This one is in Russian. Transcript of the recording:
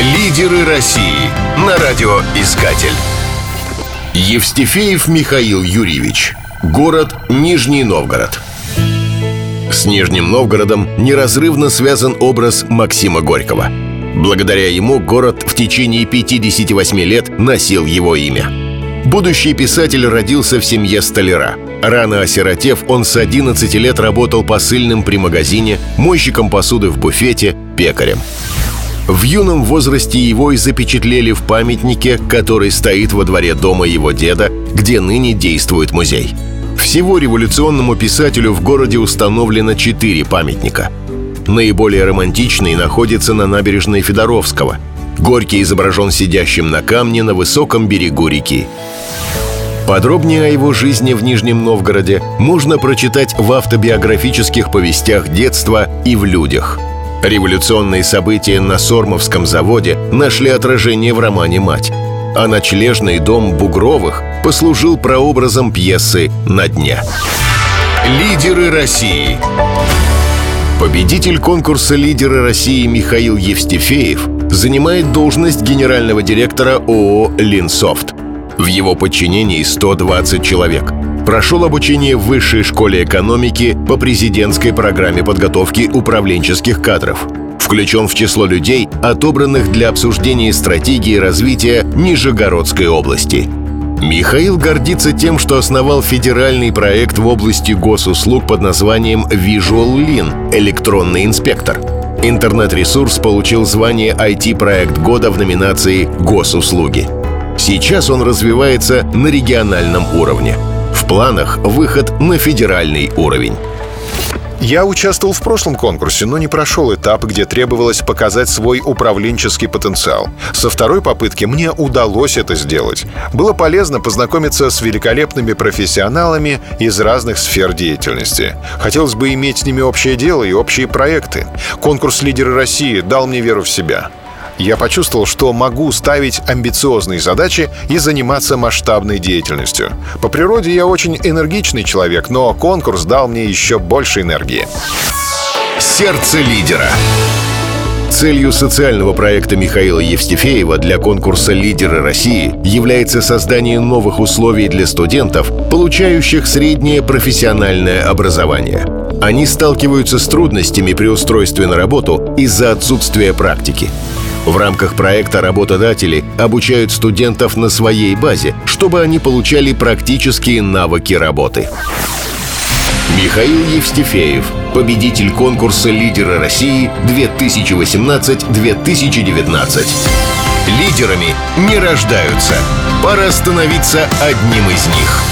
Лидеры России на радиоискатель. Евстифеев Михаил Юрьевич. Город Нижний Новгород. С Нижним Новгородом неразрывно связан образ Максима Горького. Благодаря ему город в течение 58 лет носил его имя. Будущий писатель родился в семье столяра. Рано осиротев, он с 11 лет работал посыльным при магазине, мойщиком посуды в буфете, пекарем. В юном возрасте его и запечатлели в памятнике, который стоит во дворе дома его деда, где ныне действует музей. Всего революционному писателю в городе установлено четыре памятника. Наиболее романтичный находится на набережной Федоровского. Горький изображен сидящим на камне на высоком берегу реки. Подробнее о его жизни в Нижнем Новгороде можно прочитать в автобиографических повестях детства и в «Людях». Революционные события на Сормовском заводе нашли отражение в романе «Мать», а ночлежный дом Бугровых послужил прообразом пьесы «На дне». Лидеры России Победитель конкурса «Лидеры России» Михаил Евстифеев занимает должность генерального директора ООО «Линсофт». В его подчинении 120 человек – Прошел обучение в Высшей школе экономики по президентской программе подготовки управленческих кадров. Включен в число людей, отобранных для обсуждения стратегии развития Нижегородской области. Михаил гордится тем, что основал федеральный проект в области госуслуг под названием Visual Lean – электронный инспектор. Интернет-ресурс получил звание IT-проект года в номинации «Госуслуги». Сейчас он развивается на региональном уровне – в планах выход на федеральный уровень. Я участвовал в прошлом конкурсе, но не прошел этап, где требовалось показать свой управленческий потенциал. Со второй попытки мне удалось это сделать. Было полезно познакомиться с великолепными профессионалами из разных сфер деятельности. Хотелось бы иметь с ними общее дело и общие проекты. Конкурс «Лидеры России» дал мне веру в себя я почувствовал, что могу ставить амбициозные задачи и заниматься масштабной деятельностью. По природе я очень энергичный человек, но конкурс дал мне еще больше энергии. Сердце лидера. Целью социального проекта Михаила Евстифеева для конкурса «Лидеры России» является создание новых условий для студентов, получающих среднее профессиональное образование. Они сталкиваются с трудностями при устройстве на работу из-за отсутствия практики. В рамках проекта работодатели обучают студентов на своей базе, чтобы они получали практические навыки работы. Михаил Евстифеев, победитель конкурса «Лидеры России» 2018-2019. Лидерами не рождаются. Пора становиться одним из них.